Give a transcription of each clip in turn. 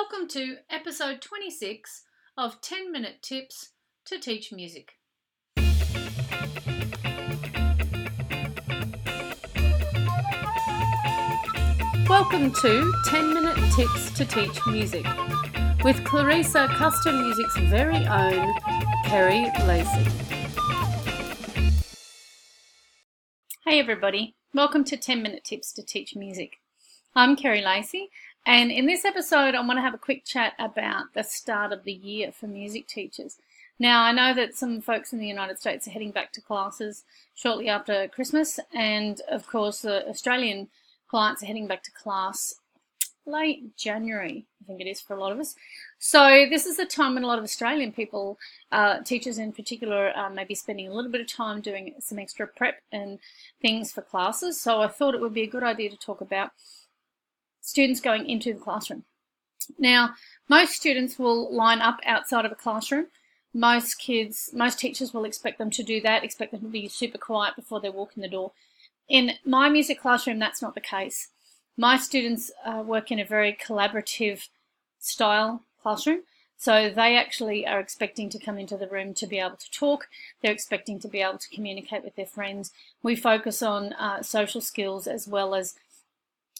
Welcome to episode 26 of 10 Minute Tips to Teach Music. Welcome to 10 Minute Tips to Teach Music with Clarissa Custom Music's very own Kerry Lacey. Hey everybody, welcome to 10 Minute Tips to Teach Music. I'm Kerry Lacey, and in this episode, I want to have a quick chat about the start of the year for music teachers. Now, I know that some folks in the United States are heading back to classes shortly after Christmas, and of course, the Australian clients are heading back to class late January, I think it is for a lot of us. So, this is the time when a lot of Australian people, uh, teachers in particular, uh, may be spending a little bit of time doing some extra prep and things for classes. So, I thought it would be a good idea to talk about students going into the classroom. Now, most students will line up outside of a classroom. Most kids, most teachers will expect them to do that, expect them to be super quiet before they walk in the door. In my music classroom, that's not the case. My students uh, work in a very collaborative style classroom. So they actually are expecting to come into the room to be able to talk. They're expecting to be able to communicate with their friends. We focus on uh, social skills as well as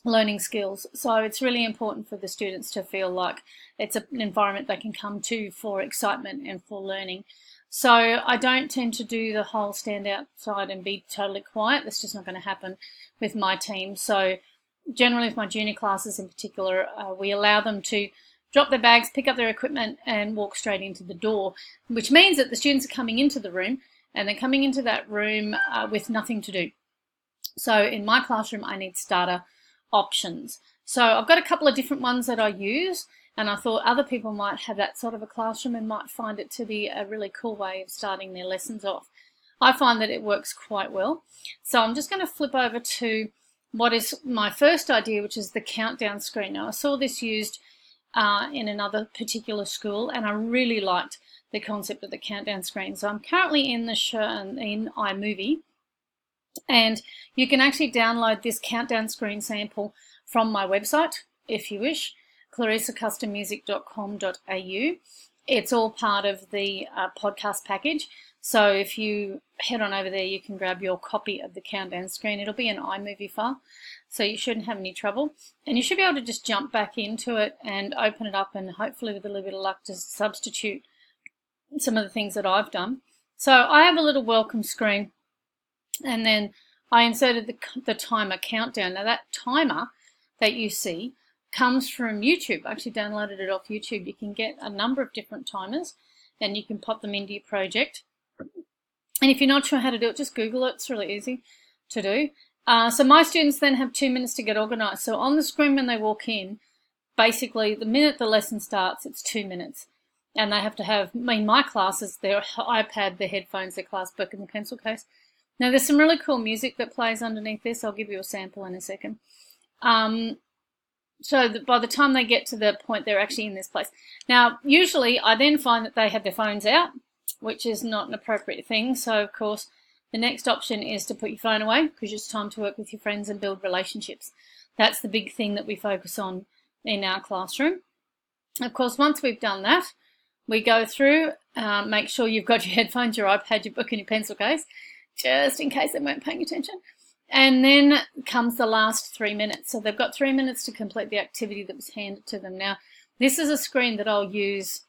learning skills. So it's really important for the students to feel like it's an environment they can come to for excitement and for learning. So I don't tend to do the whole stand outside and be totally quiet. That's just not going to happen with my team. So generally with my junior classes in particular, uh, we allow them to drop their bags, pick up their equipment and walk straight into the door, which means that the students are coming into the room and they're coming into that room uh, with nothing to do. So in my classroom, I need starter options. So I've got a couple of different ones that I use and I thought other people might have that sort of a classroom and might find it to be a really cool way of starting their lessons off. I find that it works quite well. So I'm just going to flip over to what is my first idea, which is the countdown screen. Now I saw this used uh, in another particular school and I really liked the concept of the countdown screen. So I'm currently in the show in iMovie and you can actually download this countdown screen sample from my website if you wish, clarissacustommusic.com.au. It's all part of the uh, podcast package. So if you head on over there, you can grab your copy of the countdown screen. It'll be an iMovie file, so you shouldn't have any trouble. And you should be able to just jump back into it and open it up and hopefully with a little bit of luck just substitute some of the things that I've done. So I have a little welcome screen and then I inserted the, the timer countdown. Now that timer that you see comes from YouTube. I actually downloaded it off YouTube. You can get a number of different timers and you can pop them into your project. And if you're not sure how to do it, just Google it. It's really easy to do. Uh, so my students then have two minutes to get organized. So on the screen when they walk in, basically the minute the lesson starts, it's two minutes. And they have to have, in my classes, their iPad, their headphones, their class book, and the pencil case. Now there's some really cool music that plays underneath this. I'll give you a sample in a second. Um, so that by the time they get to the point, they're actually in this place. Now, usually I then find that they have their phones out, which is not an appropriate thing. So of course, the next option is to put your phone away because it's time to work with your friends and build relationships. That's the big thing that we focus on in our classroom. Of course, once we've done that, we go through, uh, make sure you've got your headphones, your iPad, your book and your pencil case just in case they weren't paying attention. And then comes the last three minutes. So they've got three minutes to complete the activity that was handed to them. Now, this is a screen that I'll use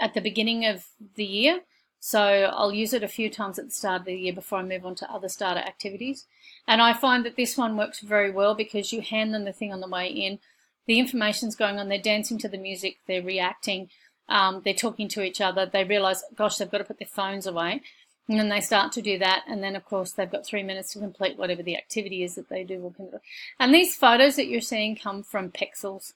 at the beginning of the year. So I'll use it a few times at the start of the year before I move on to other starter activities. And I find that this one works very well because you hand them the thing on the way in. The information's going on. They're dancing to the music. They're reacting. Um, they're talking to each other. They realize, gosh, they've got to put their phones away. And then they start to do that, and then of course they've got three minutes to complete whatever the activity is that they do. And these photos that you're seeing come from Pexels,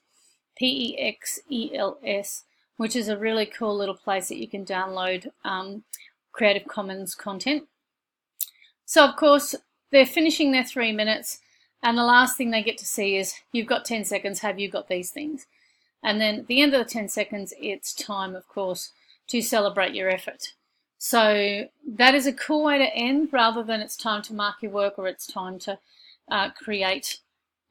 P-E-X-E-L-S, which is a really cool little place that you can download um, Creative Commons content. So of course they're finishing their three minutes, and the last thing they get to see is you've got 10 seconds, have you got these things? And then at the end of the 10 seconds, it's time, of course, to celebrate your effort. So that is a cool way to end rather than it's time to mark your work or it's time to uh, create,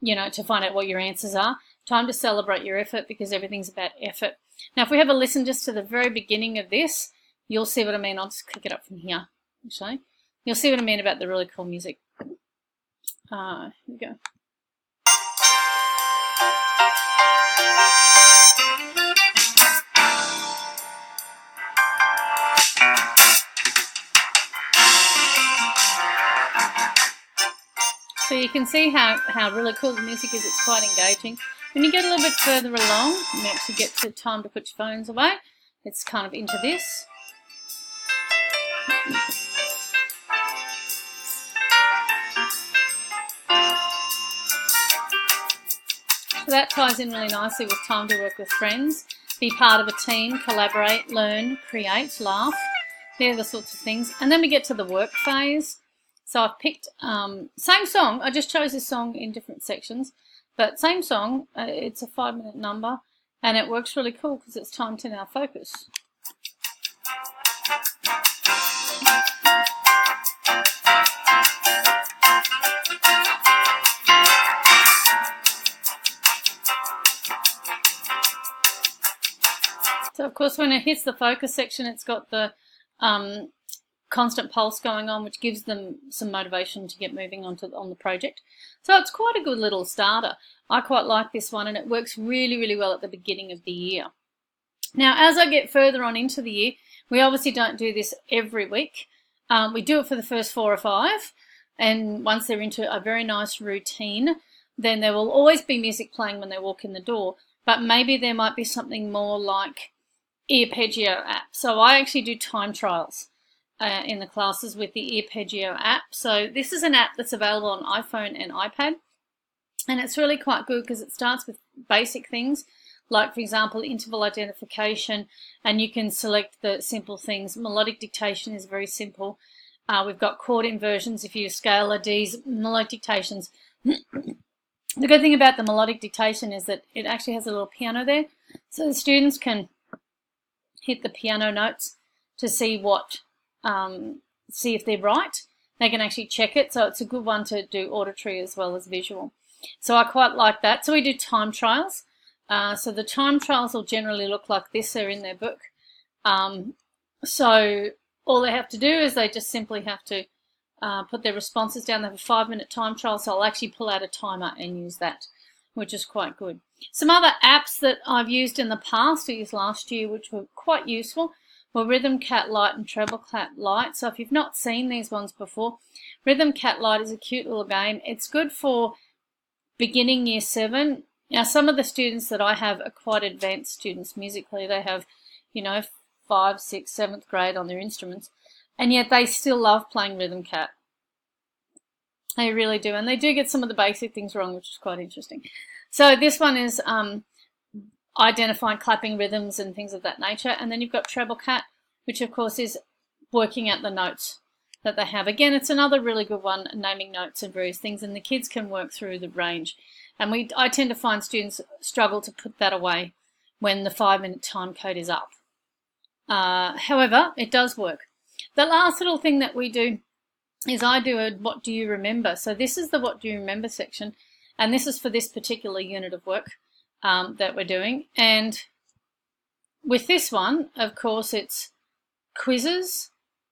you know, to find out what your answers are. time to celebrate your effort because everything's about effort. Now, if we have a listen just to the very beginning of this, you'll see what I mean. I'll just click it up from here, actually. You'll see what I mean about the really cool music. Uh, here we go. You can see how, how really cool the music is. It's quite engaging. When you get a little bit further along, you actually get to time to put your phones away. It's kind of into this. So that ties in really nicely with time to work with friends, be part of a team, collaborate, learn, create, laugh. They're the sorts of things. And then we get to the work phase. So I've picked um, same song. I just chose this song in different sections, but same song. Uh, it's a five minute number, and it works really cool because it's time to now focus. So of course when it hits the focus section, it's got the um, constant pulse going on, which gives them some motivation to get moving on to on the project. So it's quite a good little starter. I quite like this one, and it works really, really well at the beginning of the year. Now, as I get further on into the year, we obviously don't do this every week. Um, we do it for the first four or five, and once they're into a very nice routine, then there will always be music playing when they walk in the door. But maybe there might be something more like Earpeggio app. So I actually do time trials uh, in the classes with the Earpeggio app. So this is an app that's available on iPhone and iPad. And it's really quite good because it starts with basic things like, for example, interval identification, and you can select the simple things. Melodic dictation is very simple. Uh, we've got chord inversions if you scale D's, melodic dictations. the good thing about the melodic dictation is that it actually has a little piano there, so the students can hit the piano notes to see what um, see if they're right. They can actually check it, so it's a good one to do auditory as well as visual. So I quite like that. So we do time trials. Uh, so the time trials will generally look like this. They're in their book. Um, so all they have to do is they just simply have to uh, put their responses down. They have a five minute time trial, so I'll actually pull out a timer and use that, which is quite good. Some other apps that I've used in the past, I used last year, which were quite useful. Well, Rhythm Cat Lite and Treble Cat Lite. So if you've not seen these ones before, Rhythm Cat Lite is a cute little game. It's good for beginning year seven. Now, some of the students that I have are quite advanced students musically. They have, you know, five, six, seventh grade on their instruments, and yet they still love playing Rhythm Cat. They really do, and they do get some of the basic things wrong, which is quite interesting. So this one is um, identifying clapping rhythms and things of that nature. And then you've got treble cat, which of course is working out the notes that they have. Again, it's another really good one, naming notes and various things, and the kids can work through the range. And we, I tend to find students struggle to put that away when the five minute time code is up. Uh, however, it does work. The last little thing that we do is I do a what do you remember. So this is the what do you remember section, and this is for this particular unit of work um, that we're doing. And with this one, of course, it's quizzes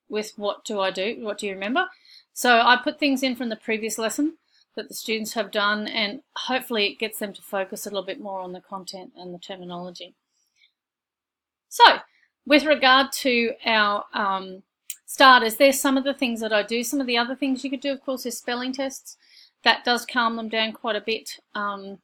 with what do I do, what do you remember? So I put things in from the previous lesson that the students have done and hopefully it gets them to focus a little bit more on the content and the terminology. So with regard to our um, starters, there's some of the things that I do. Some of the other things you could do, of course, is spelling tests. That does calm them down quite a bit. Um,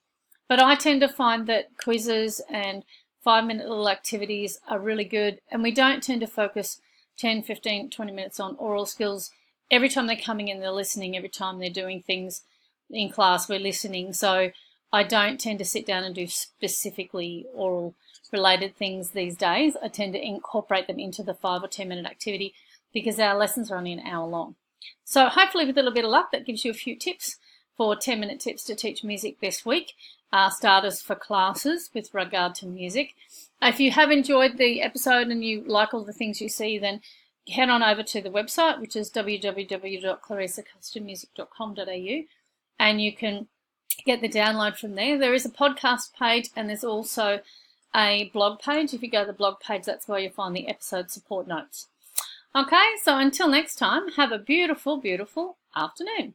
but I tend to find that quizzes and five minute little activities are really good. And we don't tend to focus 10, 15, 20 minutes on aural skills. Every time they're coming in, they're listening. Every time they're doing things in class, we're listening. So I don't tend to sit down and do specifically aural related things these days. I tend to incorporate them into the five or 10 minute activity because our lessons are only an hour long. So hopefully with a little bit of luck, that gives you a few tips for 10 minute tips to teach music this week are starters for classes with regard to music. If you have enjoyed the episode and you like all the things you see, then head on over to the website, which is www.clarissacustommusic.com.au, and you can get the download from there. There is a podcast page and there's also a blog page. If you go to the blog page, that's where you'll find the episode support notes. Okay, so until next time, have a beautiful, beautiful afternoon.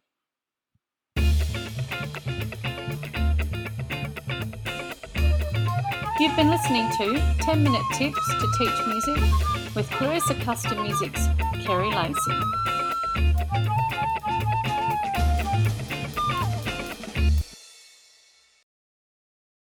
You've been listening to 10 Minute Tips to Teach Music with Clarissa Custom Music's Kerry Lacey.